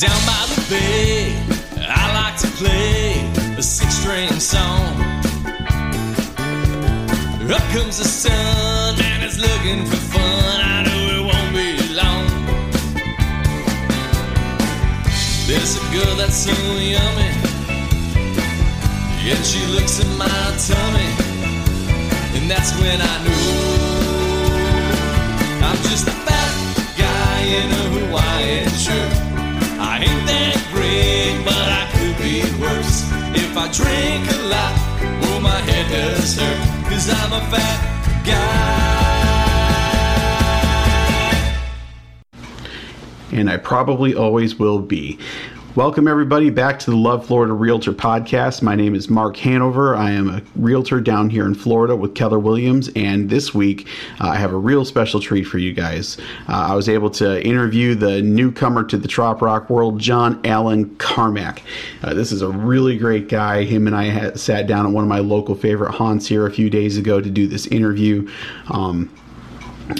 Down by the bay, I like to play a six string song. Up comes the sun, and it's looking for fun. I know it won't be long. There's a girl that's so yummy, yet she looks at my tummy, and that's when I know I'm just a fat guy in a Hawaiian shirt. Great, but I could be worse. If I drink a lot, oh, my head does hurt. Cause I'm a fat guy. and I probably always will be. Welcome, everybody, back to the Love Florida Realtor podcast. My name is Mark Hanover. I am a realtor down here in Florida with Keller Williams, and this week uh, I have a real special treat for you guys. Uh, I was able to interview the newcomer to the Trop Rock world, John Allen Carmack. Uh, this is a really great guy. Him and I had, sat down at one of my local favorite haunts here a few days ago to do this interview. Um,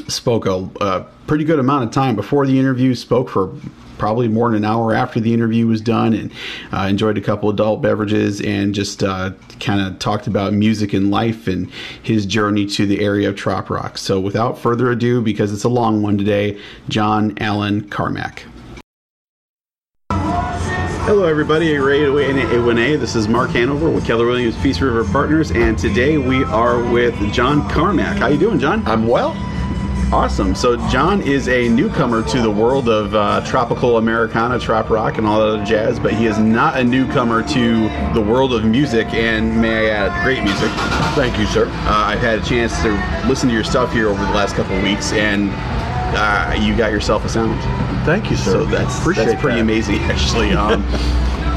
spoke a, a pretty good amount of time before the interview, spoke for probably more than an hour after the interview was done, and uh, enjoyed a couple adult beverages and just uh, kind of talked about music and life and his journey to the area of Trop Rock. So, without further ado, because it's a long one today, John Allen Carmack. Hello, everybody. At Radio One A This is Mark Hanover with Keller Williams Peace River Partners, and today we are with John Carmack. How you doing, John? I'm well. Awesome. So John is a newcomer to the world of uh, tropical Americana, trop rock, and all that other jazz, but he is not a newcomer to the world of music. And may I add, great music. Thank you, sir. Uh, I've had a chance to listen to your stuff here over the last couple of weeks, and uh, you got yourself a sound. Thank you, sir. So that's Appreciate that's pretty that. amazing, actually. Um,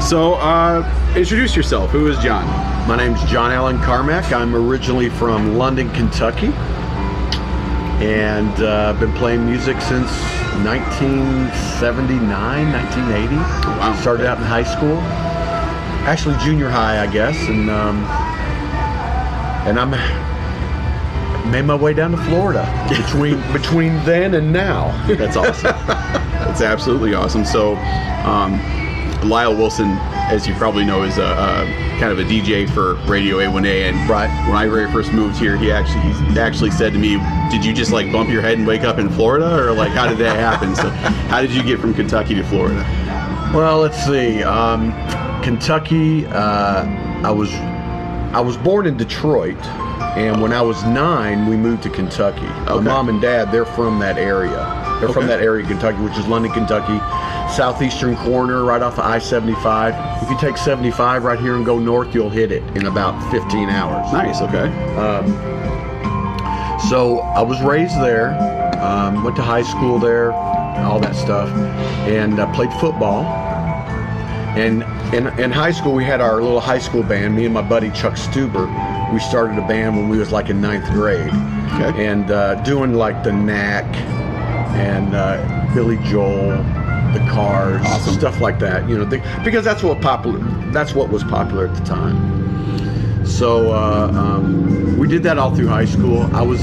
so uh, introduce yourself. Who is John? My name's John Allen Carmack. I'm originally from London, Kentucky, and uh, I've been playing music since 1979, 1980. wow. Started out in high school, actually junior high, I guess, and um, and I'm made my way down to Florida between between then and now. That's awesome. That's absolutely awesome. So, um, Lyle Wilson, as you probably know, is a, a kind of a DJ for Radio A1A. And Right. when I very first moved here, he actually he actually said to me, "Did you just like bump your head and wake up in Florida, or like how did that happen?" so, how did you get from Kentucky to Florida? Well, let's see. Um, Kentucky. Uh, I was I was born in Detroit, and when I was nine, we moved to Kentucky. My mom and dad, they're from that area. They're from that area, of Kentucky, which is London, Kentucky, southeastern corner, right off of I-75. If you take 75 right here and go north, you'll hit it in about 15 hours. Nice. Okay. So I was raised there, um, went to high school there, all that stuff, and uh, played football. And in, in high school, we had our little high school band. Me and my buddy Chuck Stuber, we started a band when we was like in ninth grade, Okay. and uh, doing like the Knack and uh, Billy Joel, the Cars, Awesome. stuff like that. You know, because that's what popular. That's what was popular at the time. So uh, um, we did that all through high school. I was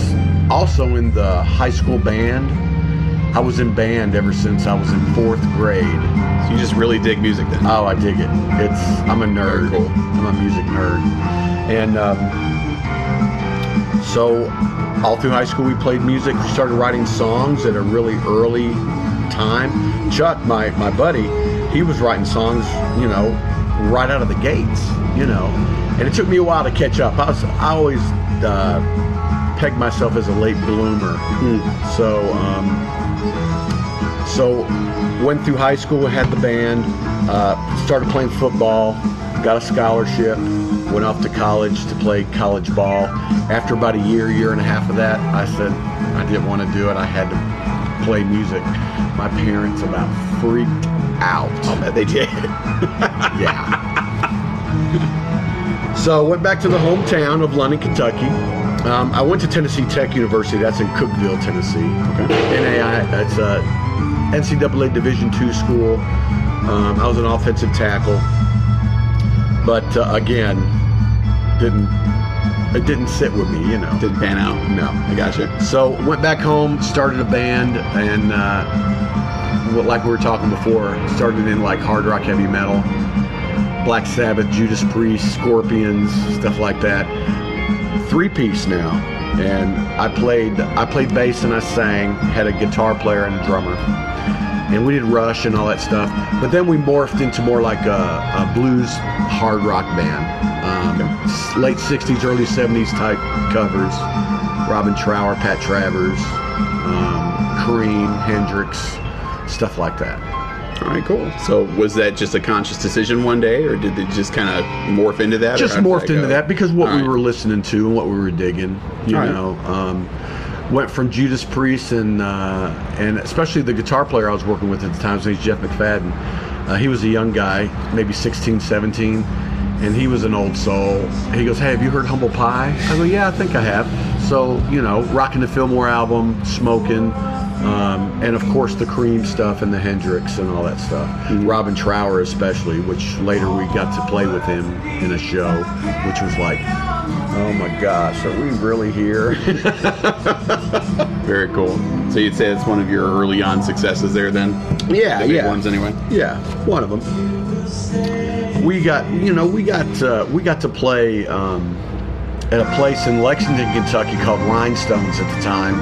also in the high school band. I was in band ever since I was in fourth grade. So you just really dig music then? Oh, I dig it. It's I'm a nerd. Cool. I'm a music nerd. And um, so all through high school we played music. We started writing songs at a really early time. Chuck, my my buddy, he was writing songs, you know, right out of the gates, you know. And it took me a while to catch up. I was I always uh, pegged myself as a late bloomer. So um, so went through high school, had the band, uh, started playing football, got a scholarship, went off to college to play college ball. After about a year, year and a half of that, I said I didn't want to do it. I had to play music. My parents about freaked out. I bet they did. Yeah. so went back to the hometown of London, Kentucky. Um, I went to Tennessee Tech University. That's in Cookeville, Tennessee. Okay. NAI. That's a NCAA Division II school. Um, I was an offensive tackle, but uh, again, didn't it didn't sit with me, you know. Didn't pan out. No. I gotcha. So went back home, started a band, and uh, like we were talking before, started in like hard rock, heavy metal, Black Sabbath, Judas Priest, Scorpions, stuff like that. Three piece now, and I played I played bass and I sang. Had a guitar player and a drummer, and we did Rush and all that stuff. But then we morphed into more like a, a blues hard rock band. Um, Late '60s, early '70s type covers. Robin Trower, Pat Travers, um, Cream, Hendrix, stuff like that. All right, cool. So was that just a conscious decision one day, or did it just kind of morph into that? just morphed into that because what All we right. were listening to and what we were digging, you All right. know. Um, went from Judas Priest and uh, and especially the guitar player I was working with at the time, his name's Jeff McFadden. Uh, he was a young guy, maybe 16, 17, and he was an old soul. He goes, "Hey, have you heard Humble Pie?" I go, "Yeah, I think I have." So you know, rocking the Fillmore album, smoking. Um, and of course the Cream stuff and the Hendrix and all that stuff. Robin Trower especially, which later we got to play with him in a show, which was like, oh my gosh, are we really here? Very cool. So you'd say it's one of your early on successes there, then? Yeah, the yeah. ones anyway. yeah, one of them. We got, you know, we got uh, we got to play um, at a place in Lexington, Kentucky called Rhinestones at the time,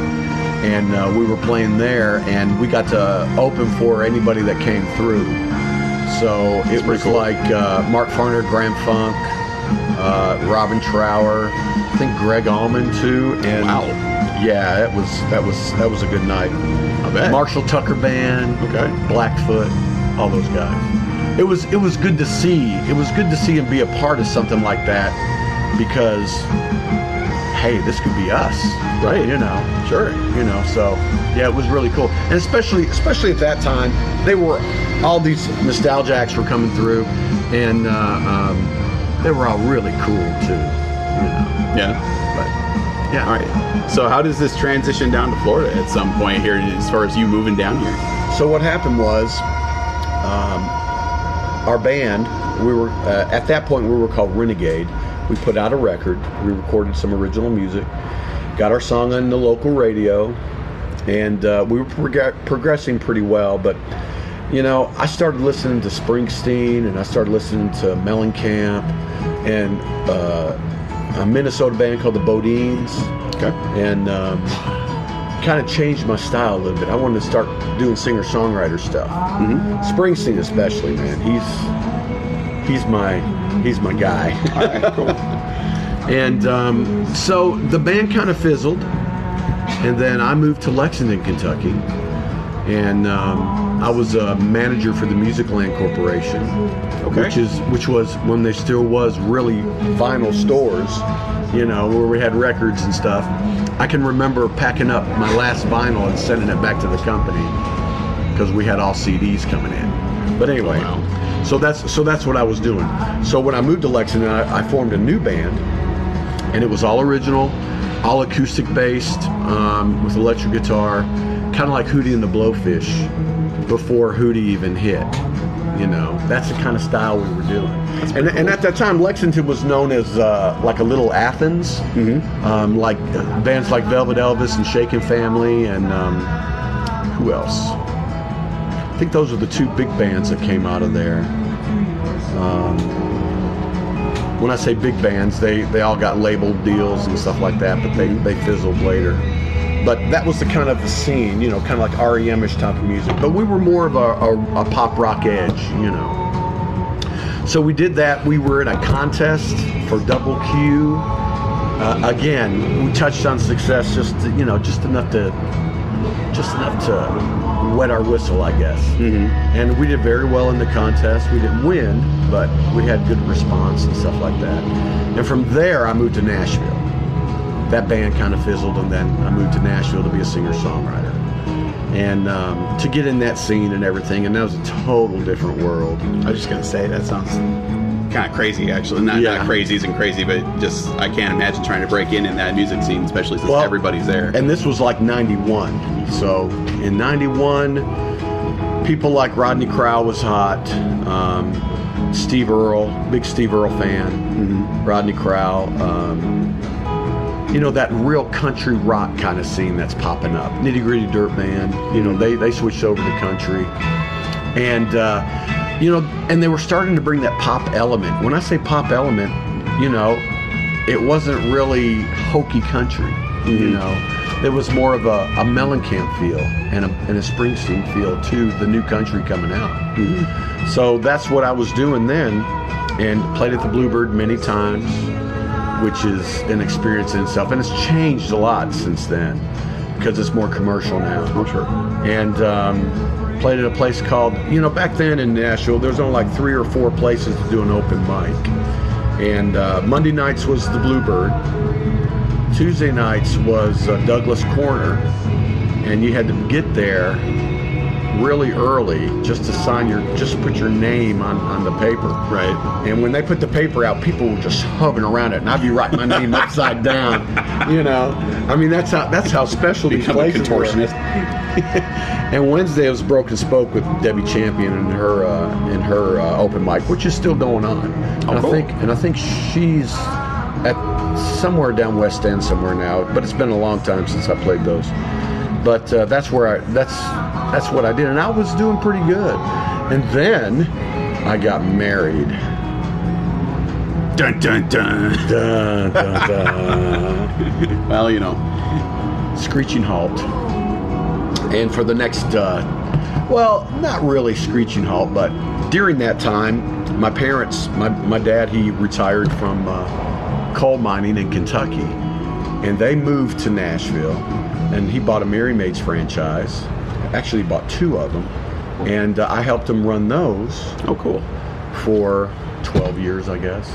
and uh, we were playing there, and we got to open for anybody that came through. So it was cool. like uh, Mark Farner, Grand Funk, uh, Robin Trower, I think Gregg Allman too, and Wow. yeah, that was that was that was a good night. I bet. Marshall Tucker Band, Okay. Blackfoot, all those guys. It was it was good to see. It was good to see him be a part of something like that because hey, this could be us, Right. You know, Sure. you know. So yeah, it was really cool, and especially especially at that time, they were all these nostalgia acts were coming through, and uh, um, they were all really cool too. You know, Yeah. but yeah. All right. So how does this transition down to Florida at some point here, as far as you moving down here? So what happened was, um, our band, we were uh, at that point we were called Renegade. We put out a record. We recorded some original music, got our song on the local radio, and uh, we were prog- progressing pretty well. But you know, I started listening to Springsteen, and I started listening to Mellencamp, and uh, a Minnesota band called the BoDeans Okay. and um, kind of changed my style a little bit. I wanted to start doing singer songwriter stuff. Springsteen, especially, man. He's he's my he's my guy. All right. Cool. and um, so the band kind of fizzled, and then I moved to Lexington, Kentucky, and um, I was a manager for the Musicland Corporation, Okay. which is which was when they still was really vinyl stores, you know, where we had records and stuff. I can remember packing up my last vinyl and sending it back to the company because we had all CDs coming in. But anyway, Wow. so that's so that's what I was doing. So when I moved to Lexington, I, I formed a new band, and it was all original, all acoustic based, um, with electric guitar, kind of like Hootie and the Blowfish, before Hootie even hit. You know, that's the kind of style we were doing. And, and at that time, Lexington was known as uh, like a little Athens, um, like uh, bands like Velvet Elvis and Shaking Family, and um, who else? I think those are the two big bands that came out of there. Um, when I say big bands, they, they all got labeled deals and stuff like that, but they, they fizzled later. But that was the kind of the scene, you know, kind of like REM-ish type of music. But we were more of a, a, a pop rock edge, you know. So we did that. We were in a contest for Double Q. Uh, again, we touched on success just to, you know just enough to just enough to wet our whistle, I guess. Mm-hmm. And we did very well in the contest. We didn't win, but we had good response and stuff like that. And from there, I moved to Nashville. That band kind of fizzled, and then I moved to Nashville to be a singer songwriter. And um, to get in that scene and everything, and that was a total different world. I was just gonna say that sounds kind of crazy, actually. Not, Yeah. not crazy isn't crazy, but just I can't imagine trying to break in in that music scene, especially since Well, everybody's there. And this was like 91. So in 91, people like Rodney Crowell was hot. Um, Steve Earle, big Steve Earle fan. Rodney Crowell. Um, you know, that real country rock kind of scene that's popping up. Nitty Gritty Dirt Band, you know, they, they switched over to country. And, uh, you know, and they were starting to bring that pop element. When I say pop element, you know, it wasn't really hokey country, you know. It was more of a, a Mellencamp feel and a, and a Springsteen feel to the new country coming out. So that's what I was doing then and played at the Bluebird many times, which is an experience in itself. And it's changed a lot since then because it's more commercial now. Oh, sure. And um, played at a place called, you know, back then in Nashville, there's only like three or four places to do an open mic. And uh, Monday nights was the Bluebird. Tuesday nights was uh, Douglas Corner, and you had to get there really early just to sign your, just put your name on, on the paper. Right. And when they put the paper out, people were just hovering around it, and I'd be writing my name upside down. You know, I mean that's how that's how special these Become places were. And Wednesday was Broken Spoke with Debbie Champion and her uh, in her uh, open mic, which is still going on. and I cool. think and I think she's at somewhere down West End somewhere now, but it's been a long time since I played those. But uh, that's where I that's that's what I did, and I was doing pretty good. And then I got married. Dun dun dun. Dun, dun, dun. Well, you know. screeching halt. And for the next, uh, well, not really screeching halt, but during that time, my parents, my, my dad, he retired from uh, coal mining in Kentucky, and they moved to Nashville, and he bought a Merry Maids franchise. Actually, bought two of them, and uh, I helped him run those Oh, cool. for 12 years, I guess.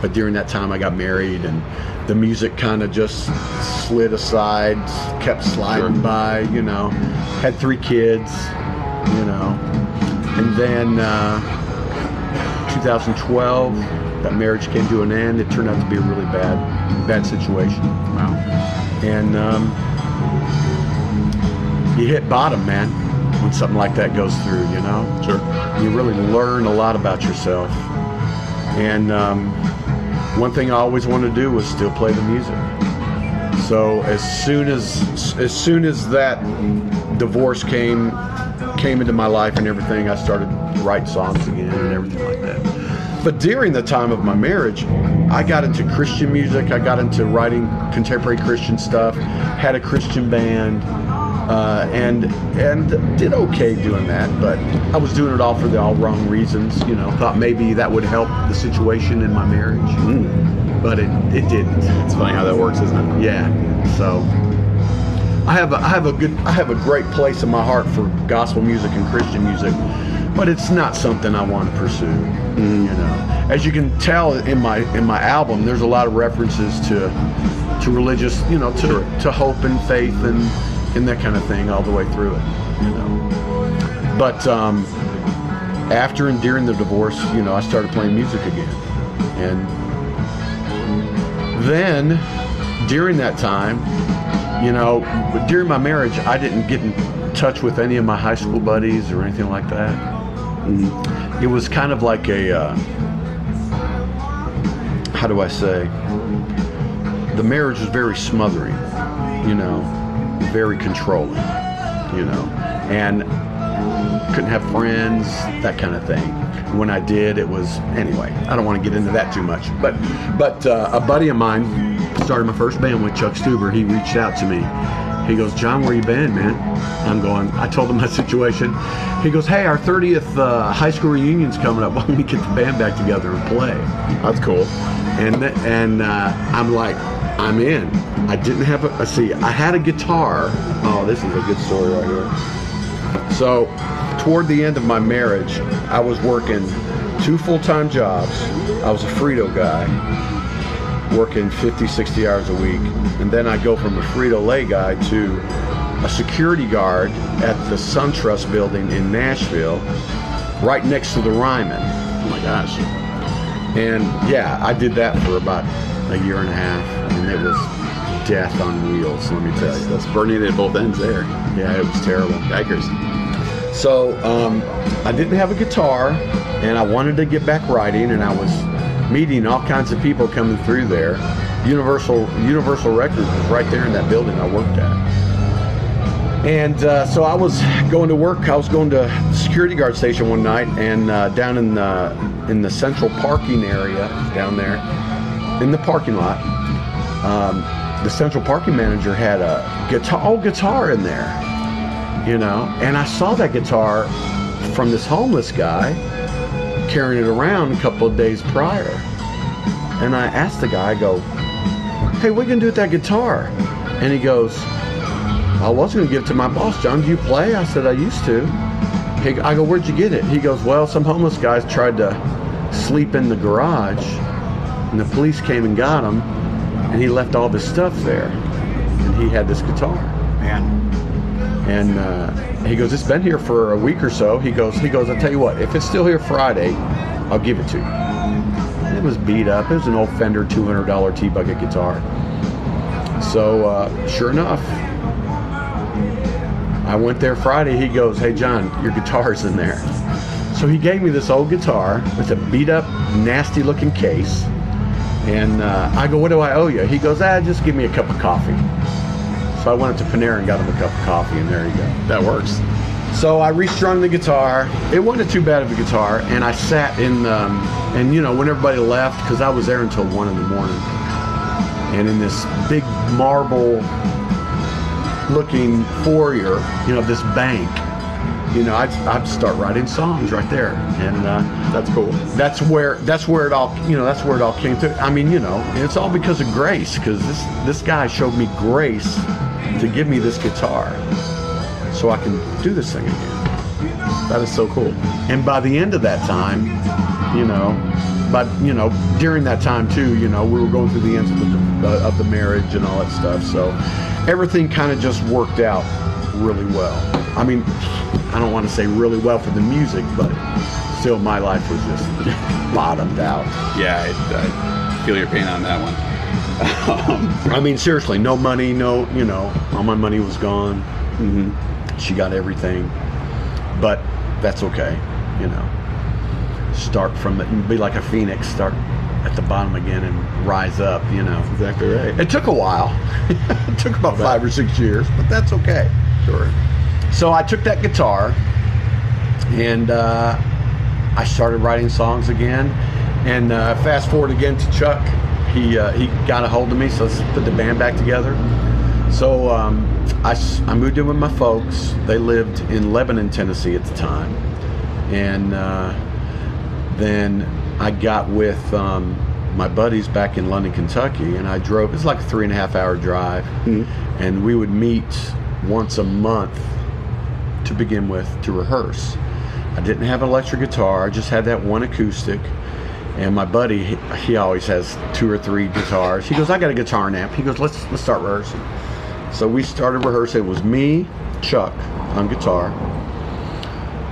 But during that time, I got married, and the music kind of just slid aside, kept sliding Sure. by, you know. Had three kids, you know. And then uh, 2012, that marriage came to an end. It turned out to be a really bad, bad situation. Wow. And um, you hit bottom, man, when something like that goes through, you know? Sure. You really learn a lot about yourself. And um, one thing I always wanted to do was still play the music. So as soon as as soon as that divorce came came into my life and everything, I started write songs again and everything like that. But during the time of my marriage, I got into Christian music. I got into writing contemporary Christian stuff. Had a Christian band, uh, and and did okay doing that. But I was doing it all for the all wrong reasons. You know, thought maybe that would help the situation in my marriage, but it it didn't. It's funny how that works, isn't it? Yeah. So I have a, I have a good I have a great place in my heart for gospel music and Christian music, but it's not something I want to pursue. You know, as you can tell in my in my album, there's a lot of references to to religious, you know, to to hope and faith and and that kind of thing all the way through it. You know, but um, after and during the divorce, you know, I started playing music again, and then during that time, you know, during my marriage, I didn't get in touch with any of my high school buddies or anything like that. It was kind of like a, uh, how do I say? The marriage was very smothering, you know, very controlling, you know, and couldn't have friends, that kind of thing. When I did, it was anyway. I don't want to get into that too much, but but uh, a buddy of mine started my first band with Chuck Stuber. He reached out to me. He goes, John, where you been, man? I'm going. I told him my situation. He goes, Hey, our 30th uh, high school reunion's coming up. Why don't we get the band back together and play? That's cool. and and uh, I'm like, I'm in. I didn't have a, see. I had a guitar. Oh, this is a good story right here. So, toward the end of my marriage, I was working two full-time jobs. I was a Frito guy, working 50, 60 hours a week, and then I go from a Frito-Lay guy to a security guard at the SunTrust building in Nashville, right next to the Ryman. Oh my gosh. And yeah, I did that for about a year and a half, and it was death on wheels. Let me tell you. That's burning at both ends there. Yeah, it was terrible. Yikers. So um, I didn't have a guitar, and I wanted to get back writing, and I was meeting all kinds of people coming through there, Universal Universal Records was right there in that building I worked at. And uh, so I was going to work. I was going to the security guard station one night, and uh, down in the in the central parking area down there, in the parking lot, um, the central parking manager had a guitar, old guitar in there, you know. And I saw that guitar from this homeless guy carrying it around a couple of days prior. And I asked the guy, I go, hey, what you gonna do with that guitar? And he goes, I was gonna give it to my boss, John. Do you play? I said, I used to. He, I go, where'd you get it? He goes, well, some homeless guys tried to sleep in the garage, and the police came and got him, and he left all this stuff there, and he had this guitar. Man. And uh, he goes, it's been here for a week or so. He goes, he goes, I'll tell you what, if it's still here Friday, I'll give it to you. And it was beat up. It was an old Fender $200 T-bucket guitar. So uh, sure enough, I went there Friday. He goes, hey John, your guitar's in there. So he gave me this old guitar with a beat up, nasty looking case. And uh, I go, what do I owe you? He goes, ah, just give me a cup of coffee. So I went up to Panera and got him a cup of coffee, and there you go. That works. So I restrung the guitar. It wasn't too bad of a guitar, and I sat in, um, and you know, when everybody left, because I was there until one in the morning, and in this big marble looking foyer, you know, this bank, you know, I'd, I'd start writing songs right there, and uh, That's cool. that's where that's where it all you know that's where it all came to. I mean, you know, it's all because of grace, because this this guy showed me grace to give me this guitar, so I can do this thing again. That is so cool. And by the end of that time, you know, but you know, during that time too, you know, we were going through the ends of the uh, of the marriage and all that stuff. So everything kind of just worked out really well. I mean, I don't want to say really well for the music, but still, my life was just bottomed out. Yeah, I, I feel your pain on that one. I mean, seriously, no money, no, you know, all my money was gone. hmm She got everything, but that's okay, you know. Start from it, and be like a phoenix, start at the bottom again and rise up, you know. Exactly right. It took a while. it took about five or six years, but that's okay. Sure. So I took that guitar and uh, I started writing songs again. And uh, fast forward again to Chuck, he uh, he got a hold of me, so let's put the band back together. So um, I, I moved in with my folks. They lived in Lebanon, Tennessee at the time, and uh, then I got with um, my buddies back in London, Kentucky, and I drove. It's like a three and a half hour drive, and we would meet once a month to begin with to rehearse. I didn't have an electric guitar; I just had that one acoustic. And my buddy, he, always has two or three guitars. He goes, "I got a guitar amp." He goes, "Let's let's start rehearsing." So we started rehearsing. It was me, Chuck on guitar,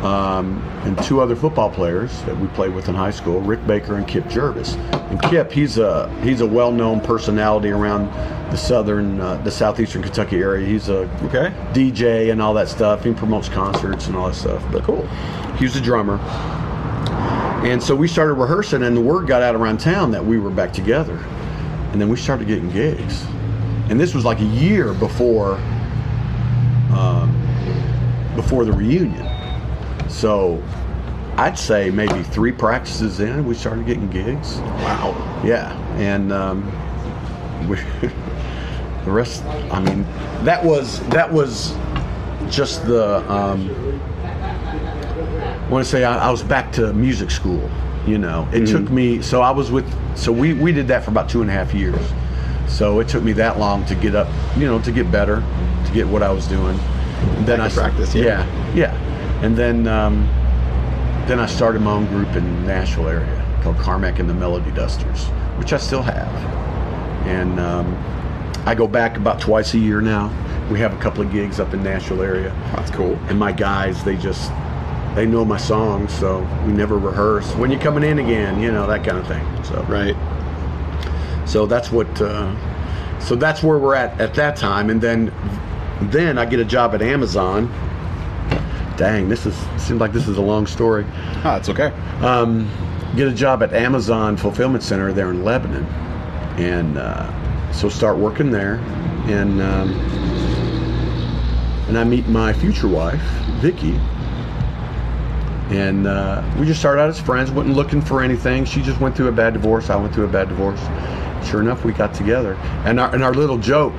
um, and two other football players that we played with in high school, Rick Baker and Kip Jervis. And Kip, he's a he's a well-known personality around the southern, uh, the southeastern Kentucky area. He's a Okay. DJ and all that stuff. He promotes concerts and all that stuff. But Cool. he was a drummer. And so we started rehearsing, and the word got out around town that we were back together. And then we started getting gigs. And this was like a year before, um, before the reunion. So I'd say maybe three practices in, we started getting gigs. Wow. Yeah, and um, we, the rest. I mean, that was that was just the. Um, I want to say I, I was back to music school. You know, it took me. So I was with. So we we did that for about two and a half years. So it took me that long to get up. You know, to get better, to get what I was doing. And then I practice, yeah. yeah, yeah, and then. Um, then I started my own group in Nashville area called Carmack and the Melody Dusters, which I still have. And um, I go back about twice a year now. We have a couple of gigs up in Nashville area, That's cool. and my guys they just they know my songs, so we never rehearse. When you're coming in again, you know that kind of thing. So Right. so that's what. Uh, so that's where we're at at that time, and then then I get a job at Amazon. Dang, this is seems like this is a long story Ah, it's okay. um, get a job at Amazon Fulfillment Center there in Lebanon, and uh, so start working there, and um, and I meet my future wife, Vicky, and uh, we just started out as friends. wasn't looking for anything. She just went through a bad divorce. I went through a bad divorce. Sure enough, we got together, and our and our little joke.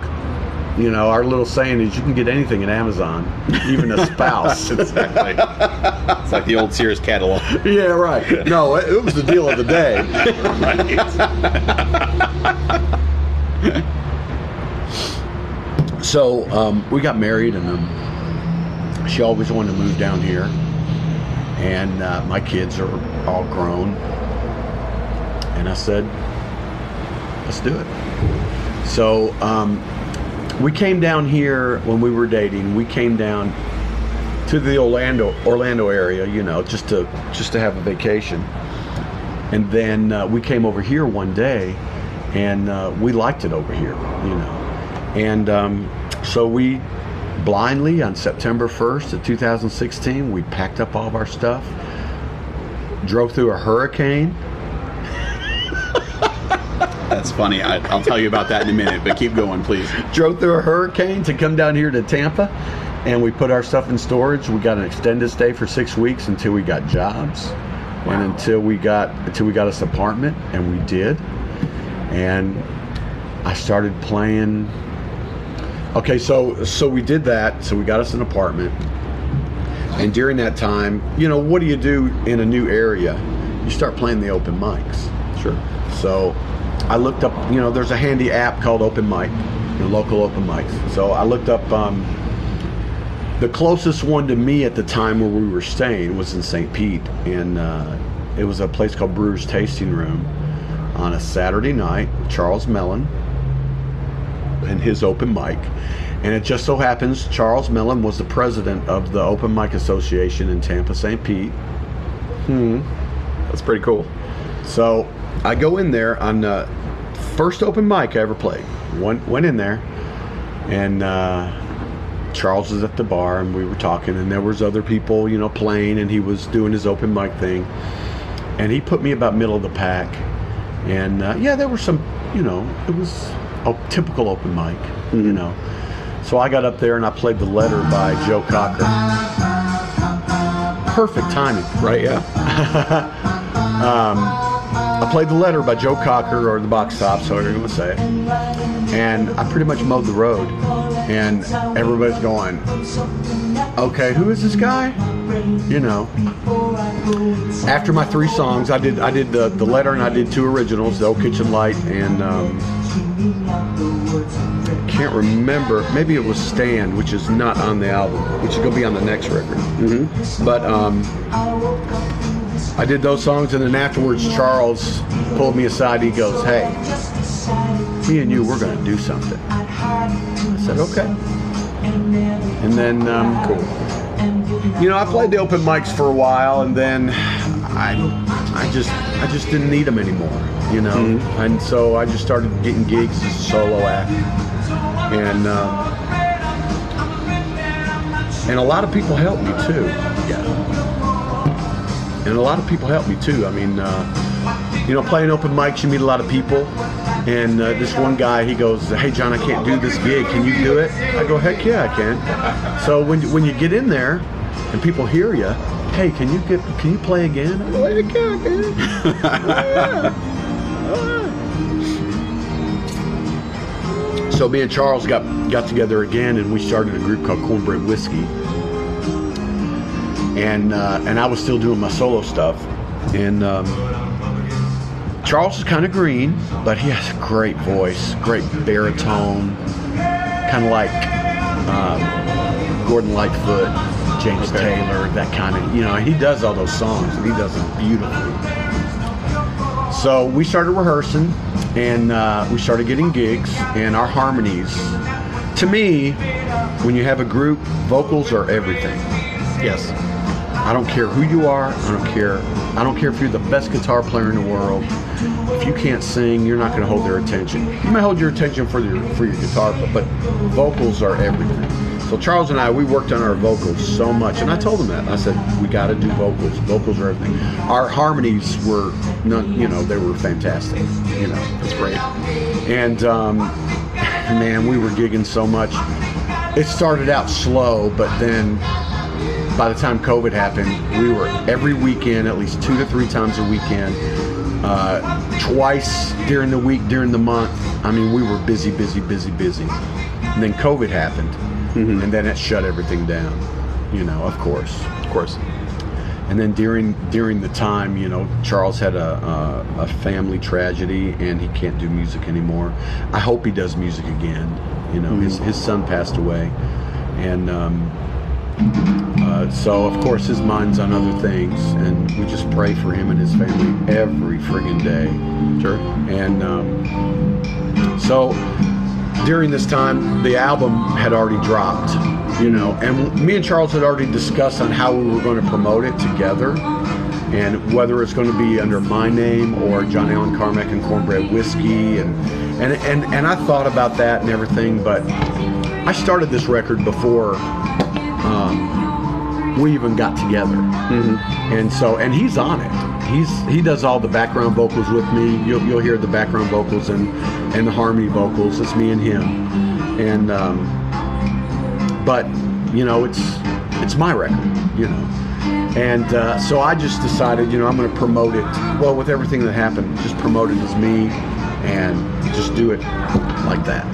You know, our little saying is you can get anything at Amazon, even a spouse. exactly. it's like the old Sears catalog. yeah, right. No, it, it was the deal of the day. So um, we got married, and um, she always wanted to move down here. And uh, my kids are all grown, and I said, "Let's do it." So um, we came down here when we were dating. We came down to the Orlando Orlando area, you know, just to just to have a vacation. And then uh, we came over here one day, and uh, we liked it over here, you know. And um, so we blindly on September 1st of 2016, we packed up all of our stuff, drove through a hurricane. That's funny. I, I'll tell you about that in a minute, but keep going, please. drove through a hurricane to come down here to Tampa, and we put our stuff in storage. We got an extended stay for six weeks until we got jobs, and until we got until we got us an apartment, and we did. And I started playing. Okay, so so we did that. So we got us an apartment, and during that time, you know, what do you do in a new area? You start playing the open mics. Sure. So I looked up, you know, there's a handy app called Open Mic, your local open mics. So I looked up um, the closest one to me at the time where we were staying was in St. Pete, and uh, it was a place called Brewer's Tasting Room on a Saturday night. With Charles Mellon and his open mic. And it just so happens Charles Mellon was the president of the Open Mic Association in Tampa, St. Pete. Hmm. That's pretty cool. So I go in there on the first open mic I ever played. Went, went in there, and uh, Charles was at the bar, and we were talking, and there was other people, you know, playing, and he was doing his open mic thing, and he put me about middle of the pack, and uh, yeah, there were some, you know, it was a typical open mic, you know. So I got up there and I played the letter by Joe Cocker. Perfect timing. Right, yeah. I played the letter by Joe Cocker or the Box Tops, however you want to say it. And I pretty much mowed the road. And everybody's going, okay, who is this guy? You know. After my three songs, I did I did the, the letter and I did two originals, the Old Kitchen Light and um, can't remember. Maybe it was Stand, which is not on the album, which is going to be on the next record. Mm-hmm. But um, I did those songs, and then afterwards, Charles pulled me aside. He goes, "Hey, me and you, we're going to do something." I said, "Okay." And then, um, cool. You know, I played the open mics for a while, and then I, I just, I just didn't need them anymore. You know, and so I just started getting gigs as a solo act, and um, and a lot of people helped me too. And a lot of people helped me too. I mean, uh, you know, playing open mics, you meet a lot of people. And uh, this one guy, he goes, "Hey, John, I can't do this gig. Can you do it?" I go, "Heck yeah, I can." So when when you get in there, and people hear you, "Hey, can you get can you play again?" I go, "Heck yeah, I can." So me and Charles got got together again, and we started a group called Cornbread Whiskey. And uh, and I was still doing my solo stuff, and um, Charles is kind of green, but he has a great voice, great baritone, kind of like um, Gordon Lightfoot, James Taylor, that kind of you know. He does all those songs, and he does them beautifully. So we started rehearsing and uh, we started getting gigs and our harmonies. To me, when you have a group, vocals are everything. Yes. I don't care who you are. I don't care. I don't care if you're the best guitar player in the world. If you can't sing, you're not going to hold their attention. You may hold your attention for your for your guitar, but, but vocals are everything. So Charles and I, we worked on our vocals so much, and I told him that. I said, we got to do vocals. Vocals are everything. Our harmonies were, none, you know, they were fantastic. You know, it's great. and um, man, we were gigging so much. It started out slow, but then by the time COVID happened, we were every weekend, at least two to three times a weekend, uh, twice during the week, during the month. I mean, we were busy, busy, busy, busy. And then COVID happened, and then it shut everything down. You know, of course. Of course. And then during during the time, you know, Charles had a, a a family tragedy, and he can't do music anymore. I hope he does music again. You know, his his son passed away, and um, uh, so of course his mind's on other things, and we just pray for him and his family every friggin' day. Sure. And um, so during this time, the album had already dropped, you know, and me and Charles had already discussed on how we were going to promote it together and whether it's going to be under my name or John Allen Carmack and Cornbread Whiskey. And, and, and, and I thought about that and everything, but I started this record before um, we even got together. And so, and he's on it. He's he does all the background vocals with me. You'll, you'll hear the background vocals and and the harmony vocals. It's me and him. And um, but you know, it's it's my record. You know. And uh, so I just decided, you know, I'm going to promote it. Well, with everything that happened, just promote it as me, and just do it like that.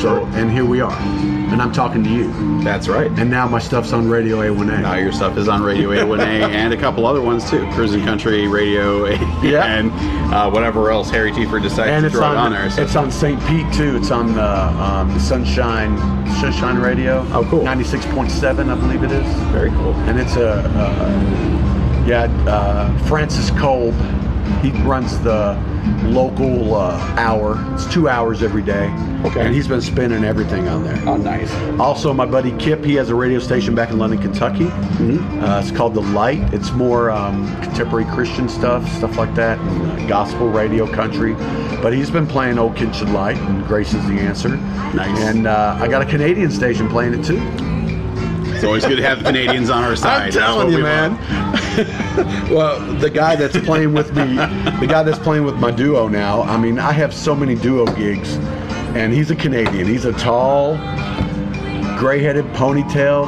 So, and here we are, and I'm talking to you. That's right. And now my stuff's on Radio A1A. Now your stuff is on Radio A1A and a couple other ones too. Cruising Country, Radio, Yeah. and uh, whatever else Harry Tiefert decides and to throw on, on there. So it's on St. Pete too. It's on the, um, the Sunshine Sunshine Radio. Oh, cool. 96.7, I believe it is. very cool. And it's a uh, yeah, uh, Francis Kolb. He runs the local uh, hour. It's two hours every day. Okay. And he's been spinning everything on there. Oh, nice. Also, my buddy Kip, he has a radio station back in London, Kentucky. Mm-hmm. Uh, it's called The Light. It's more um, contemporary Christian stuff, stuff like that, and, uh, gospel radio, country. But he's been playing Old Should Light, and Grace is the answer. Nice. And uh, I got a Canadian station playing it too. It's always good to have the Canadians on our side. I'm telling you, we man. well, the guy that's playing with me, the guy that's playing with my duo now. I mean, I have so many duo gigs, and he's a Canadian. He's a tall, gray-headed ponytail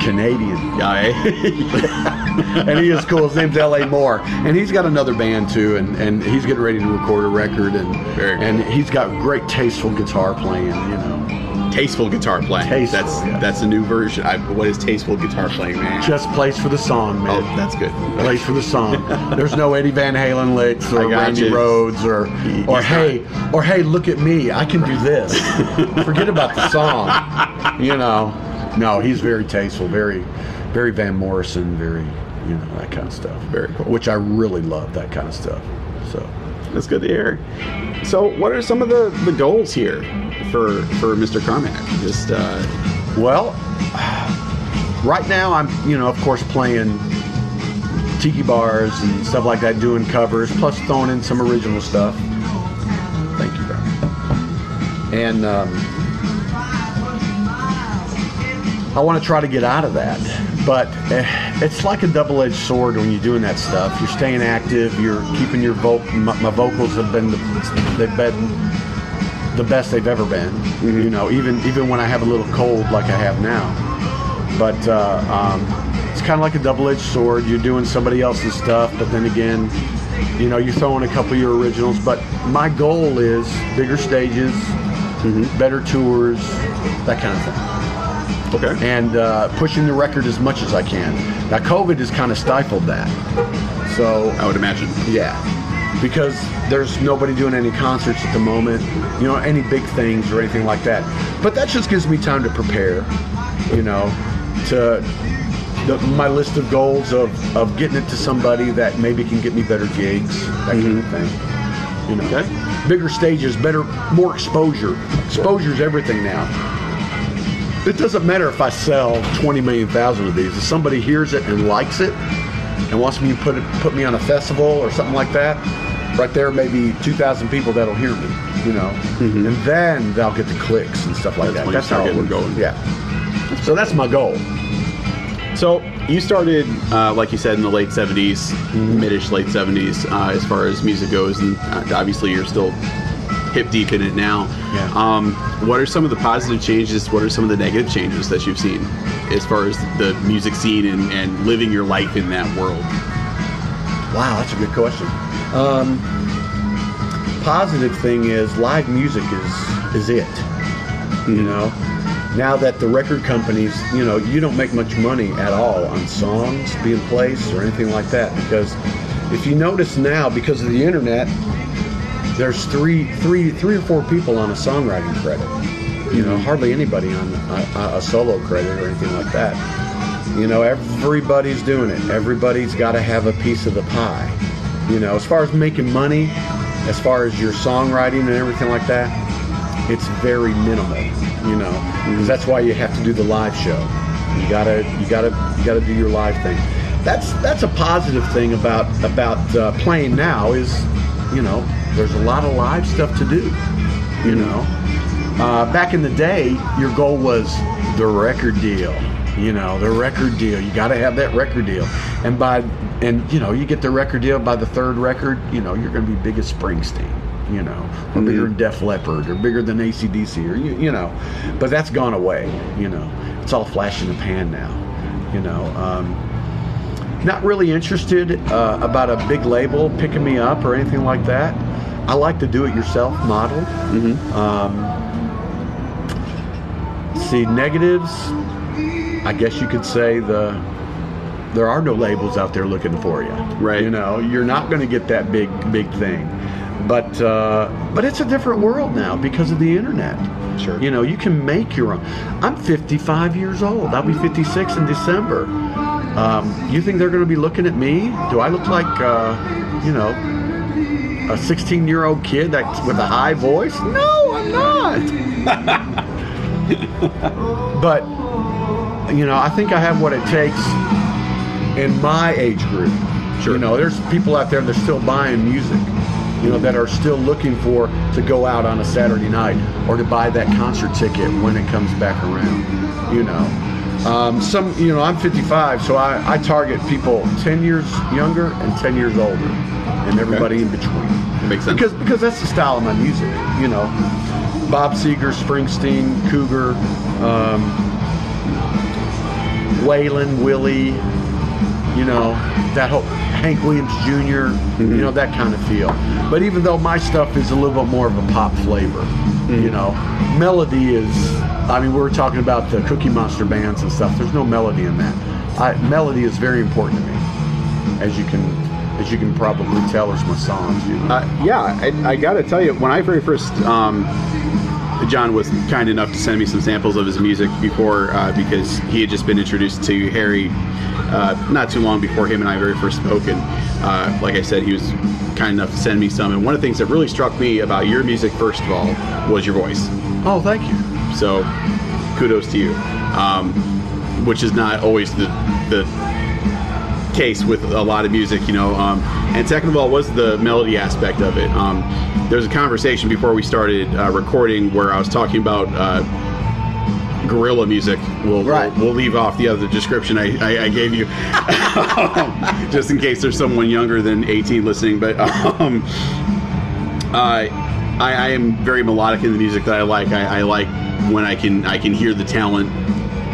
Canadian. Eh? and he is cool. His name's L.A. Moore, and he's got another band too, and, and he's getting ready to record a record, and cool. and he's got great tasteful guitar playing, you know. Tasteful guitar playing. Tasteful, that's that's a new version. I, what is tasteful guitar playing, man? Just plays for the song, man. oh, that's good. plays for the song. There's no Eddie Van Halen licks or Randy you. Rhodes or or hey or hey look at me I can do this. Forget about the song. You know, no, he's very tasteful, very very Van Morrison, very you know that kind of stuff. Very cool. Which I really love that kind of stuff. So That's good to hear. So, what are some of the, the goals here for for Mr. Carmack? Just uh, well, right now I'm you know of course playing tiki bars and stuff like that, doing covers, plus throwing in some original stuff. Thank you, bro. And um, I want to try to get out of that, but eh, it's like a double-edged sword when you're doing that stuff. You're staying active. You're keeping your vocal. My, my vocals have been the, they've been the best they've ever been. You know, even even when I have a little cold like I have now. But uh, um, it's kind of like a double-edged sword. You're doing somebody else's stuff, but then again, you know, you throw in a couple of your originals. But my goal is bigger stages, better tours, that kind of thing okay. and uh, pushing the record as much as I can. Now, COVID has kind of stifled that. So, I would imagine. yeah, because there's nobody doing any concerts at the moment, you know, any big things or anything like that. But that just gives me time to prepare, you know, to the, my list of goals of, of getting it to somebody that maybe can get me better gigs, that kind of mm-hmm. thing. You know, Okay. bigger stages, better, more exposure. Exposure's everything now. It doesn't matter if I sell 20 million thousand of these. If somebody hears it and likes it and wants me to put put me on a festival or something like that, right there maybe 2,000 people that'll hear me, you know, and then they'll get the clicks and stuff like That's that. That's how it works. going. Yeah. So that's my goal. So you started, uh, like you said, in the late '70s, mid-ish late '70s, uh, as far as music goes, and uh, obviously you're still hip deep in it now. Yeah. Um, what are some of the positive changes? What are some of the negative changes that you've seen as far as the music scene and, and living your life in that world? Wow, that's a good question. Um, positive thing is live music is is it. You know, now that the record companies, you know, you don't make much money at all on songs being placed or anything like that because if you notice now, because of the internet, there's three, three, three or four people on a songwriting credit. You know, hardly anybody on a, a solo credit or anything like that. You know, everybody's doing it. Everybody's got to have a piece of the pie. You know, as far as making money, as far as your songwriting and everything like that, it's very minimal. You know, that's why you have to do the live show. You gotta, you gotta, you gotta do your live thing. That's that's a positive thing about about uh, playing now is, you know, there's a lot of live stuff to do. You know, uh, back in the day, your goal was the record deal. You know, the record deal. You got to have that record deal. And by and you know, you get the record deal by the third record. You know, you're going to be big as Springsteen. You know, or bigger than Def Leppard, or bigger than ACDC, or you, you know. But that's gone away. You know, it's all flash in the pan now. You know. Um, not really interested uh, about a big label picking me up or anything like that. I like the do-it-yourself model. Um, see negatives. I guess you could say the there are no labels out there looking for you. Right. You know, you're not going to get that big big thing. But uh, but it's a different world now because of the internet. Sure. You know, you can make your own. I'm 55 years old. I'll be 56 in December. Um, you think they're going to be looking at me? Do I look like, uh, you know, a 16 year old kid that with a high voice? No, I'm not. but you know, I think I have what it takes in my age group. Sure. You know, there's people out there that are still buying music. You know, that are still looking for to go out on a Saturday night or to buy that concert ticket when it comes back around. You know, um, some. You know, I'm 55, so I, I target people 10 years younger and 10 years older, and everybody in between. Makes sense. Because because that's the style of my music. You know, Bob Seger, Springsteen, Cougar, um, Waylon, Willie, you know, that whole Hank Williams junior you know, that kind of feel. But even though my stuff is a little bit more of a pop flavor, you know, melody is, I mean, we are talking about the Cookie Monster bands and stuff. There's no melody in that. I, melody is very important to me, as you can, as you can probably tell, there's my songs. You know? Uh, yeah, I, I got to tell you, when I very first, um, John was kind enough to send me some samples of his music before uh, because he had just been introduced to Harry uh, not too long before him and I very first spoke. And uh, like I said, he was kind enough to send me some. And one of the things that really struck me about your music, first of all, was your voice. oh, thank you. So kudos to you, um, which is not always the the case with a lot of music, you know. Um, and second of all, was the melody aspect of it. Um, there was a conversation before we started uh, recording where I was talking about uh, gorilla music. We'll, Right. we'll we'll leave off the other description I, I, I gave you, just in case there's someone younger than 18 listening. But um, I, I am very melodic in the music that I like. I, I like when I can I can hear the talent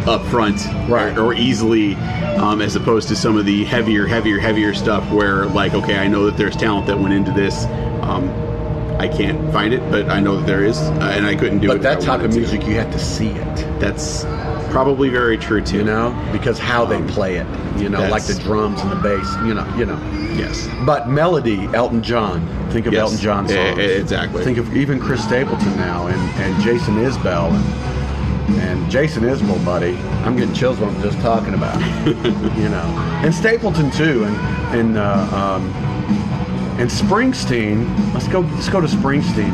up front Right. or, or easily, um, as opposed to some of the heavier, heavier, heavier stuff where like okay, I know that there's talent that went into this. Um, I can't find it, but I know that there is, uh, and I couldn't do it. But that type of to. music, you have to see it. that's probably very true too. you know, because how they play it, you know, like the drums and the bass, you know, you know. Yes. But melody, Elton John. Think of Yes. Elton John songs. exactly. Think of even Chris Stapleton now, and, and Jason Isbell, and, and Jason Isbell, buddy. I'm getting chills when I'm just talking about it. you know, and Stapleton too, and and uh, um, and Springsteen. Let's go. Let's go to Springsteen.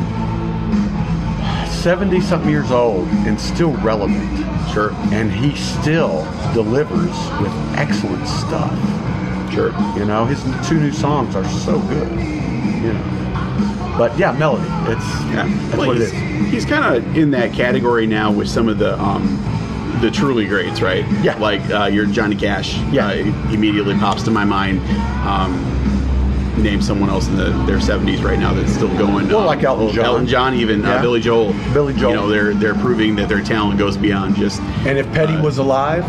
Seventy something years old and still relevant Sure. and he still delivers with excellent stuff. Sure. You know, his two new songs are so good. You know, but yeah, melody. It's Yeah. that's Well, what it is. he's kind of in that category now with some of the um, the truly greats, right? Yeah. Like uh, your Johnny Cash. Yeah. Uh, immediately pops to my mind. Um, name someone else in the, their 70s right now that's still going. Well, Um, like Elton John. Elton John, even Yeah. uh, Billy Joel. Billy Joel. You know, they're they're proving that their talent goes beyond just. And if Petty was alive,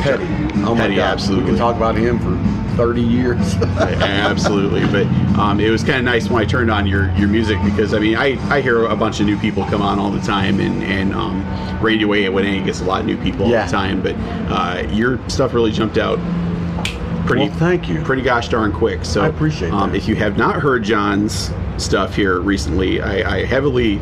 Petty. Oh my Petty, God. absolutely. We can talk about him for 30 years. Absolutely, but um, it was kind of nice when I turned on your, your music because I mean I, I hear a bunch of new people come on all the time and and um, Radio A and when A gets a lot of new people all the time, but uh, your stuff really jumped out pretty. Well, thank you. Pretty gosh darn quick. So I appreciate um, that. If you have not heard John's stuff here recently, I, I heavily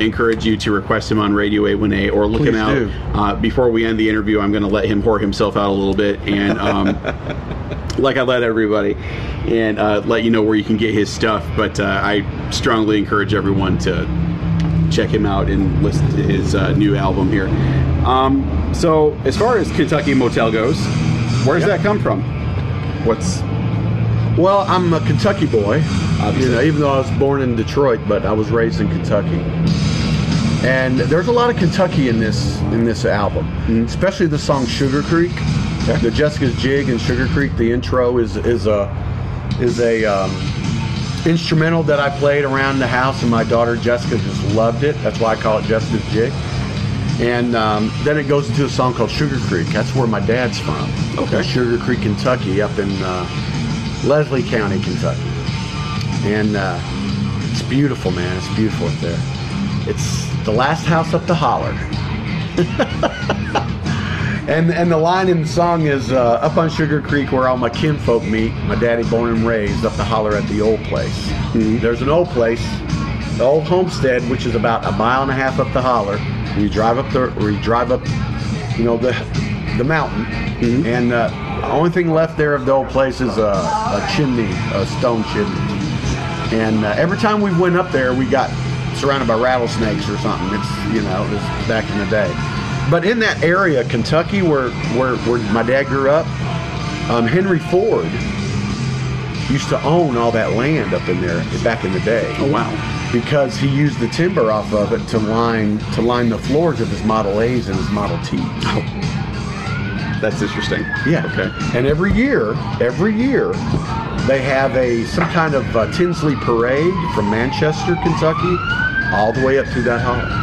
encourage you to request him on Radio A1A or look him out. Uh, before we end the interview, I'm going to let him whore himself out a little bit and. Um, like I let everybody, and uh, let you know where you can get his stuff. But uh, I strongly encourage everyone to check him out and listen to his uh, new album here. Um, so, as far as Kentucky Motel goes, where does that come from? What's Well, I'm a Kentucky boy. Obviously. You know, even though I was born in Detroit, but I was raised in Kentucky. And there's a lot of Kentucky in this in this album, especially the song Sugar Creek. The Jessica's Jig and Sugar Creek. The intro is is a is a um, instrumental that I played around the house, and my daughter Jessica just loved it. That's why I call it Jessica's Jig. And um, then it goes into a song called Sugar Creek. That's where my dad's from. Okay. Sugar Creek, Kentucky, up in uh, Leslie County, Kentucky. And uh, it's beautiful, man. It's beautiful up there. It's the last house up the holler. and and the line in the song is uh, up on Sugar Creek where all my kinfolk meet. My daddy born and raised up the holler at the old place. There's an old place, the old homestead, which is about a mile and a half up the holler. You drive up the, you drive up, you know, the the mountain, and uh, the only thing left there of the old place is a, a chimney, a stone chimney. And uh, every time we went up there, we got surrounded by rattlesnakes or something. It's you know, it was back in the day. But in that area, Kentucky, where where, where my dad grew up, um, Henry Ford used to own all that land up in there back in the day. Oh, wow. Because he used the timber off of it to line to line the floors of his Model A's and his Model T's. that's interesting. Yeah. Okay. And every year, every year, they have a some kind of uh, Tinsley parade from Manchester, Kentucky, all the way up through that hollow.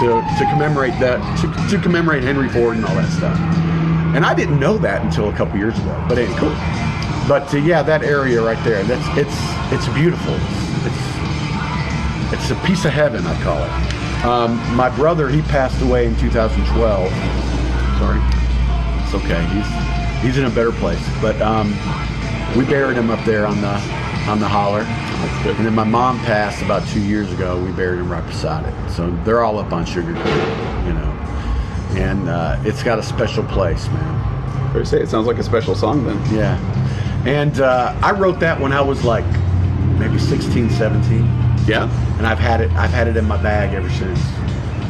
So to commemorate that, to, to commemorate Henry Ford and all that stuff. And I didn't know that until a couple years ago. But anyway, cool. But uh, yeah, that area right there, that's it's it's beautiful. It's it's a piece of heaven, I call it. Um, my brother, he passed away in 2012. Sorry. It's okay. He's he's in a better place. But um, we buried him up there on the on the holler. And then my mom passed about two years ago. We buried him right beside it. So they're all up on Sugar Creek, you know. And uh, it's got a special place, man. To say, it sounds like a special song then. Yeah. And uh, I wrote that when I was like maybe 16, 17 Yeah. And I've had it. I've had it in my bag ever since.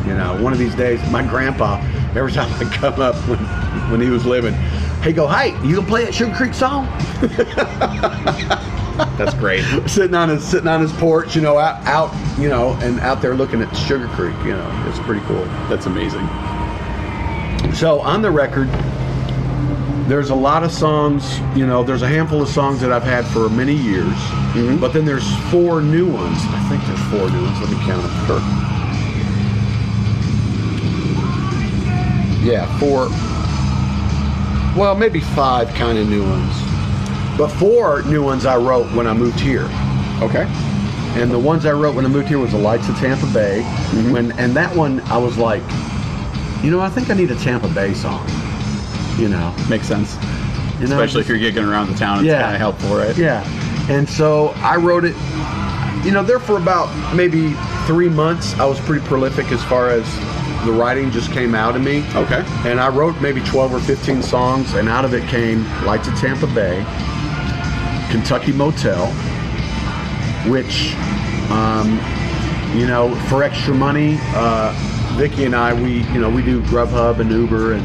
You know, one of these days, my grandpa. Every time I come up when when he was living, he go, "Hey, you gonna play that Sugar Creek song?" That's great. sitting on his sitting on his porch, you know, out, out, you know, and out there looking at Sugar Creek. You know, it's pretty cool. That's amazing. So on the record, there's a lot of songs. You know, there's a handful of songs that I've had for many years, mm-hmm. but then there's four new ones. I think there's four new ones. Let me count them. Sure. Yeah, four. Well, maybe five kind of new ones, but four new ones I wrote when I moved here. Okay. And the ones I wrote when I moved here was the Lights of Tampa Bay. Mm-hmm. When and that one I was like, you know, I think I need a Tampa Bay song. You know, Makes sense. you know, Especially if you're gigging around the town, it's Yeah. kind of helpful, right? yeah. And so I wrote it. You know, there for about maybe three months, I was pretty prolific as far as the writing just came out of me. Okay. And I wrote maybe 12 or 15 songs, and out of it came Lights of Tampa Bay, Kentucky Motel, which, um, you know, for extra money, uh, Vicky and I, we, you know, we do Grubhub and Uber, and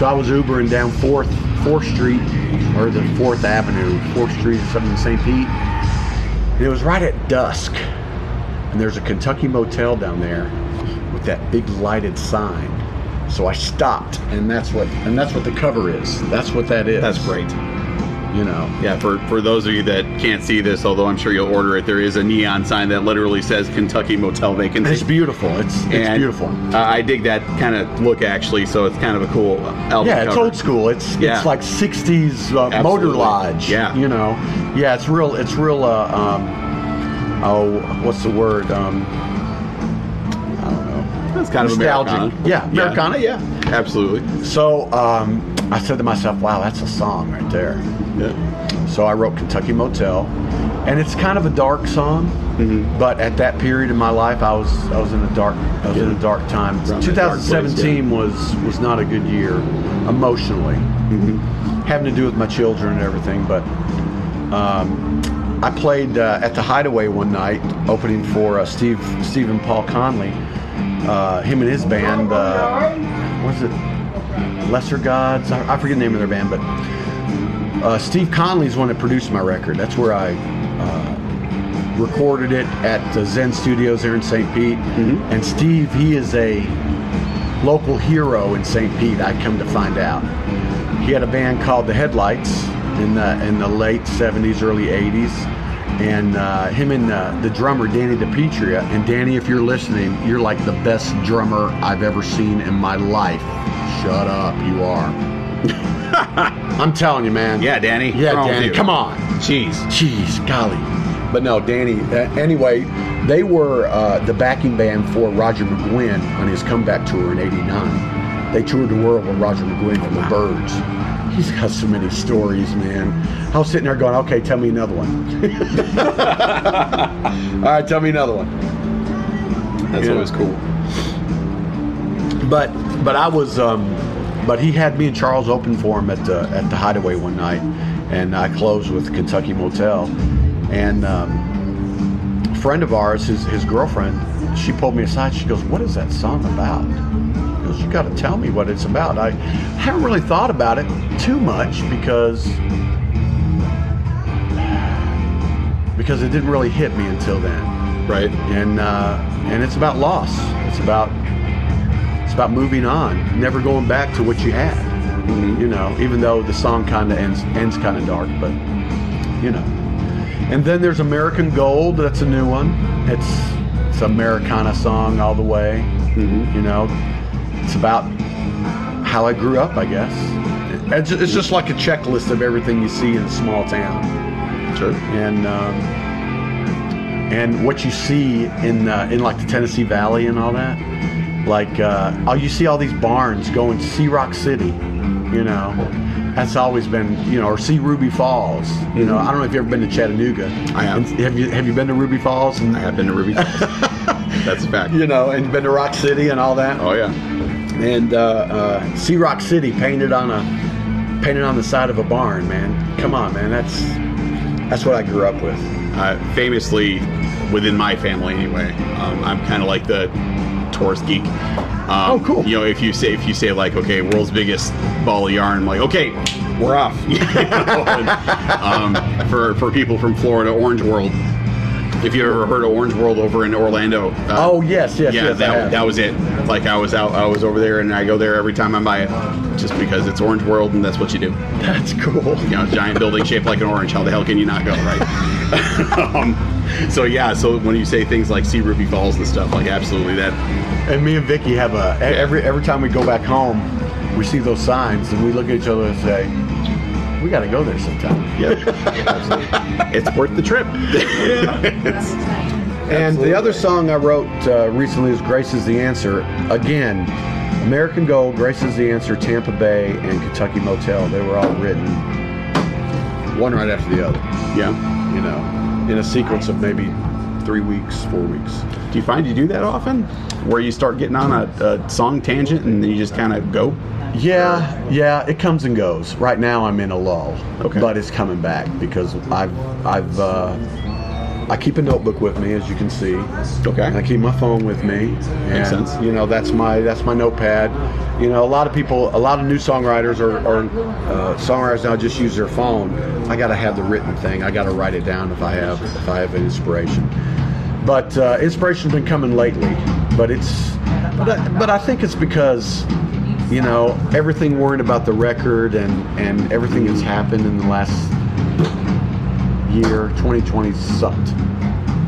so I was Ubering down Fourth Fourth Street or the Fourth Avenue, Fourth Street or something in St. Pete. And it was right at dusk, and there's a Kentucky Motel down there with that big lighted sign So I stopped, and that's what and that's what the cover is. That's what that is. That's great. You know. Yeah, for, for those of you that can't see this, although I'm sure you'll order it, there is a neon sign that literally says Kentucky Motel Vacancy. It's beautiful. It's it's And, beautiful. Uh, I dig that kind of look actually, so it's kind of a cool album. Yeah, it's cover. old school. It's Yeah. it's like '60s uh, motor lodge. Yeah. you know. Yeah, it's real. It's real. Uh, um, oh, what's the word? Um, I don't know. It's kind of Nostalgic. Americana. Yeah, Americana, yeah. Absolutely. So um, I said to myself, "Wow, that's a song right there." Yeah. So I wrote Kentucky Motel, and it's kind of a dark song. Mm-hmm. But at that period in my life, I was I was in a dark I was in a dark time. Around that dark place, 2017 was was not a good year emotionally, Mm-hmm. having to do with my children and everything. But um, I played uh, at the Hideaway one night, opening for uh, Steve Steve and Paul Conley. Uh, him and his band, uh, what is it? Lesser Gods. I, I forget the name of their band, but uh, Steve Conley's one that produced my record. That's where I uh, recorded it at the Zen Studios there in St. Pete. And Steve, he is a local hero in St. Pete. I come to find out. He had a band called the Headlights in the in the late '70s, early '80s, and uh, him and uh, the drummer Danny DePetria. And Danny, if you're listening, you're like the best drummer I've ever seen in my life. Shut up, you are. I'm telling you, man. Yeah, Danny. Yeah, with Danny. you? Come on. Jeez. Jeez, golly. But no, Danny. Uh, anyway, they were uh, the backing band for Roger McGuinn on his comeback tour in '89. They toured the world with Roger McGuinn from the Byrds. He's got so many stories, man. I was sitting there going, "Okay, tell me another one." All right, tell me another one. That's Yeah. always cool. But but I was um, but he had me and Charles open for him at the at the Hideaway one night, and I closed with Kentucky Motel, and um, a friend of ours, his his girlfriend, she pulled me aside. She goes, "What is that song about?" She goes, "You got to tell me what it's about." I haven't really thought about it too much because because it didn't really hit me until then Right. and uh, and it's about loss. It's about it's about moving on, never going back to what you had. You know, even though the song kind of ends ends kind of dark, but you know. And then there's American Gold. That's a new one. It's it's Americana song all the way. You know, it's about how I grew up, I guess. It's, it's just like a checklist of everything you see in a small town Sure. and um, and what you see in uh, in like the Tennessee Valley and all that, like uh, oh, you see all these barns going to see Rock City, you know. That's always been, you know, or see Ruby Falls. You know, I don't know if you've ever been to Chattanooga. I have. And have you have you been to Ruby Falls? And, I have been to Ruby Falls. That's a fact. you know, and been to Rock City and all that. Oh yeah. And uh, uh, see Rock City painted on a painted on the side of a barn, man. Come on, man. That's that's what I grew up with. Uh, famously, within my family anyway, um, I'm kind of like the tourist geek. Um, Oh, cool. You know, if you say if you say like, okay, world's biggest ball of yarn, I'm like, okay, we're off. You know, and, um, for for people from Florida, Orange World. If you ever heard of Orange World over in Orlando, uh, Oh yes, yes, yeah, yes. That, that was it. Like I was out, I was over there, and I go there every time I buy it, just because it's Orange World, and that's what you do. That's cool. You know, giant building shaped like an orange. How the hell can you not go, right? um, so yeah, so when you say things like see Ruby Falls and stuff, like absolutely that. And me and Vicky have a every every time we go back home, we see those signs and we look at each other and say, "We got to go there sometime." It's worth the trip. And the other song I wrote uh, recently is "Grace Is the Answer." Again, American Gold, "Grace Is the Answer," Tampa Bay, and Kentucky Motel. They were all written one right after the other. yeah. You know, in a sequence of maybe three weeks, four weeks. Do you find you do that often, where you start getting on a, a song tangent and then you just kind of go? Yeah, yeah, it comes and goes. Right now, I'm in a lull, Okay. but it's coming back because I've I've uh, I keep a notebook with me, as you can see. Okay. And I keep my phone with me. Makes sense. You know, that's my that's my notepad. You know, a lot of people, a lot of new songwriters or, or uh, songwriters now just use their phone. I got to have the written thing. I got to write it down if I have if I have an inspiration. But uh, inspiration's been coming lately. But it's but I, but I think it's because you know, everything worried about the record and and everything that's happened in the last year, 2020 sucked.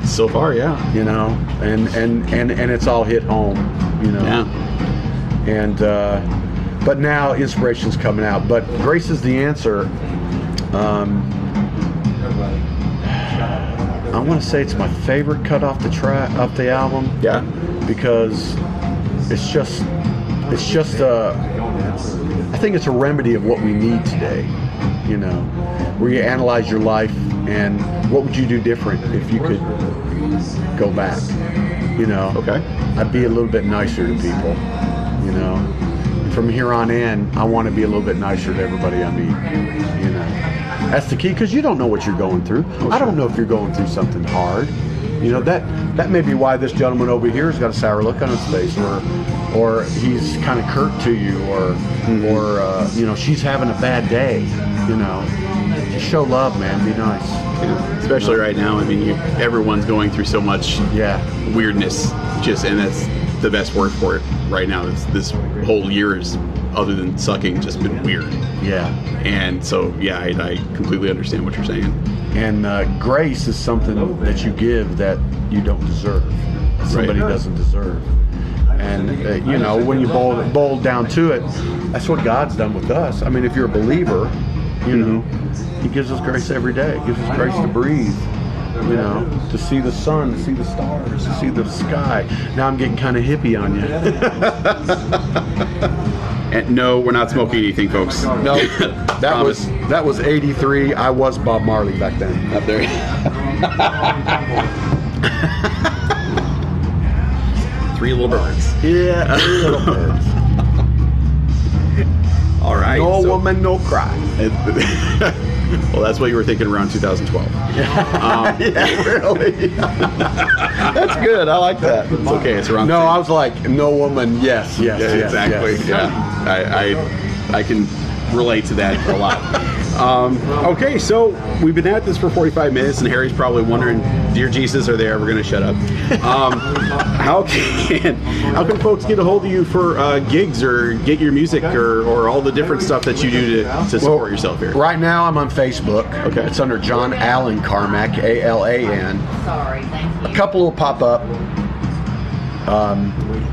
So far, yeah. You know, and and and and it's all hit home. You know. Yeah. and uh, but now inspiration's coming out. But grace is the answer. Um, I want to say it's my favorite cut off the track off the album Yeah. because it's just it's just a I think it's a remedy of what we need today. You know, where you analyze your life and what would you do different if you could go back. You know, Okay. I'd be a little bit nicer to people. You know, from here on in, I want to be a little bit nicer to everybody I meet. You know, that's the key because you don't know what you're going through. Oh, I don't know if you're going through something hard. You know that that may be why this gentleman over here has got a sour look on his face, or or he's kind of curt to you, or or uh, you know she's having a bad day. You know, just show love, man. Be nice. Yeah. Especially right now. I mean, you, everyone's going through so much Yeah. weirdness. Just and that's the best word for it right now. This this whole year is, other than sucking, just been weird. Yeah. And so, yeah, I, I completely understand what you're saying. And uh, grace is something that you give that you don't deserve. Somebody Right. doesn't deserve. And uh, you know, when you boil boil down to it, that's what God's done with us. I mean, if you're a believer, you know, He gives us grace every day. He gives us grace to breathe. You know, to see the sun, to see the stars, to see the sky. Now I'm getting kind of hippie on you. And no, we're not smoking anything, folks. No, that was that was '83. I was Bob Marley back then. up there. Three little birds. Yeah, three little birds. All right. No so- woman, no cry. well, that's what you were thinking around 2012. Um, yeah, really. That's good. I like that. It's okay. It's around. No, I was like, no woman. Yes, yes, Yeah, yes, exactly. yes. Yeah, I, I I can relate to that a lot. Um, okay, so we've been at this for 45 minutes, and Harry's probably wondering, "Dear Jesus, are they ever going to shut up?" Um, how can how can folks get a hold of you for uh, gigs or get your music or, or all the different stuff that you do to, to support yourself here? Right now, I'm on Facebook. Okay. It's under John Allen Carmack, A L A N. Sorry, thank you. A couple will pop up. Um, a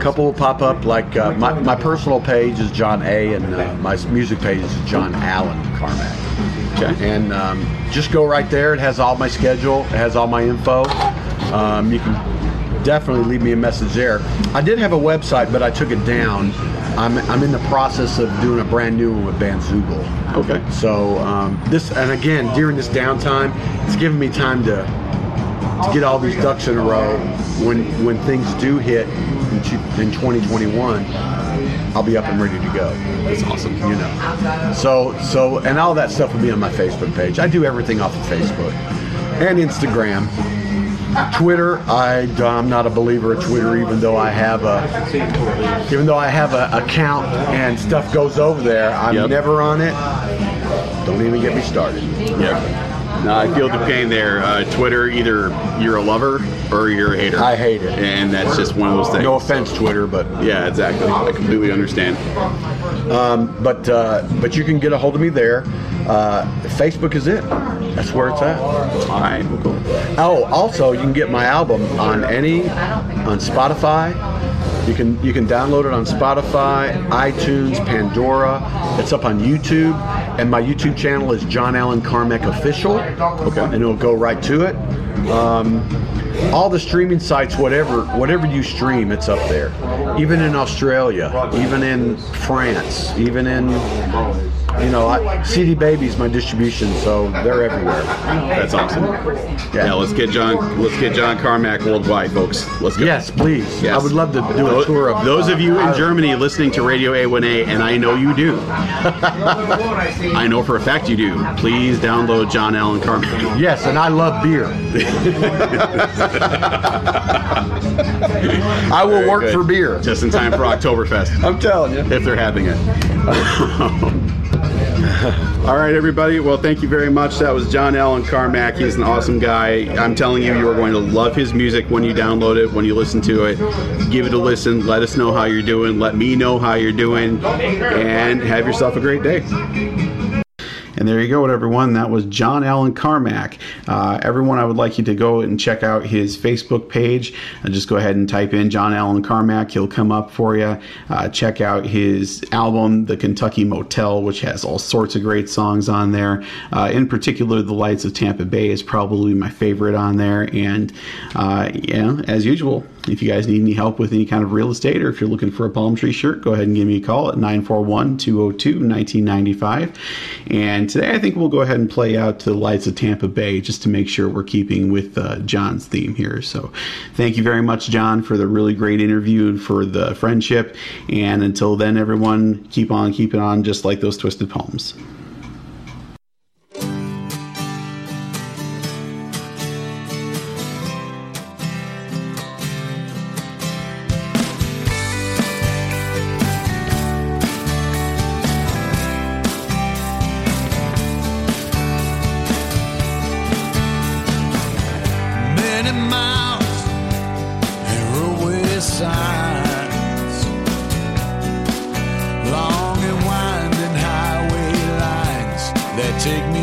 couple will pop up. Like uh, my, my personal page is John A, and uh, my music page is John Allen Carmack. Okay. And um, just go right there. It has all my schedule. It has all my info. Um, you can definitely leave me a message there. I did have a website, but I took it down. I'm, I'm in the process of doing a brand new one with Bandzoogle. Okay. So um, this, and again, during this downtime, it's giving me time to to get all these ducks in a row. When when things do hit in, in 2021, I'll be up and ready to go. That's awesome. You know. So so and all that stuff will be on my Facebook page. I do everything off of Facebook and Instagram. Twitter, I, I'm not a believer of Twitter, even though I have a, even though I have an account and stuff goes over there. I'm Yep. never on it. Don't even get me started. Yep. No, I feel the pain there. Uh, Twitter, either you're a lover or you're a hater. I hate it. and that's just one of those things. No offense, Twitter, but Yeah, exactly. I completely understand. but uh, but you can get a hold of me there. Uh, Facebook is it. That's where it's at. All right, well, cool. Oh, also you can get my album on any on Spotify. You can you can download it on Spotify, iTunes, Pandora. It's up on YouTube, and my YouTube channel is John Allen Carmack Official. Okay, and it'll go right to it. Um, all the streaming sites, whatever whatever you stream, it's up there. Even in Australia, even in France, even in you know, I, CD Baby's my distribution, so they're everywhere. That's awesome. Yeah. let's get John. Let's get John Carmack worldwide, folks. Let's go. Yes, please. Yes. I would love to do a tour of those uh, of you in Germany listening to Radio A1A, and I know you do. I know for a fact you do. Please download John Allen Carmack. Yes, and I love beer. I will Very work good. for beer. Just in time for Oktoberfest, I'm telling you. if they're having it. All right, everybody. Well, thank you very much. That was John Allen Carmack. He's an awesome guy. I'm telling you, you are going to love his music when you download it, when you listen to it. Give it a listen. Let us know how you're doing. Let me know how you're doing. And have yourself a great day. And there you go, everyone. That was John Allen Carmack. Uh, everyone, I would like you to go and check out his Facebook page. Uh, just go ahead and type in John Allen Carmack. He'll come up for you. Uh, check out his album, The Kentucky Motel, which has all sorts of great songs on there. Uh, in particular, The Lights of Tampa Bay is probably my favorite on there. And, uh, you as usual, if you guys need any help with any kind of real estate or if you're looking for a palm tree shirt, go ahead and give me a call at 941 202 1995. And today I think we'll go ahead and play out to the lights of Tampa Bay just to make sure we're keeping with uh, John's theme here. So thank you very much, John, for the really great interview and for the friendship. And until then, everyone, keep on keeping on just like those twisted palms. Take me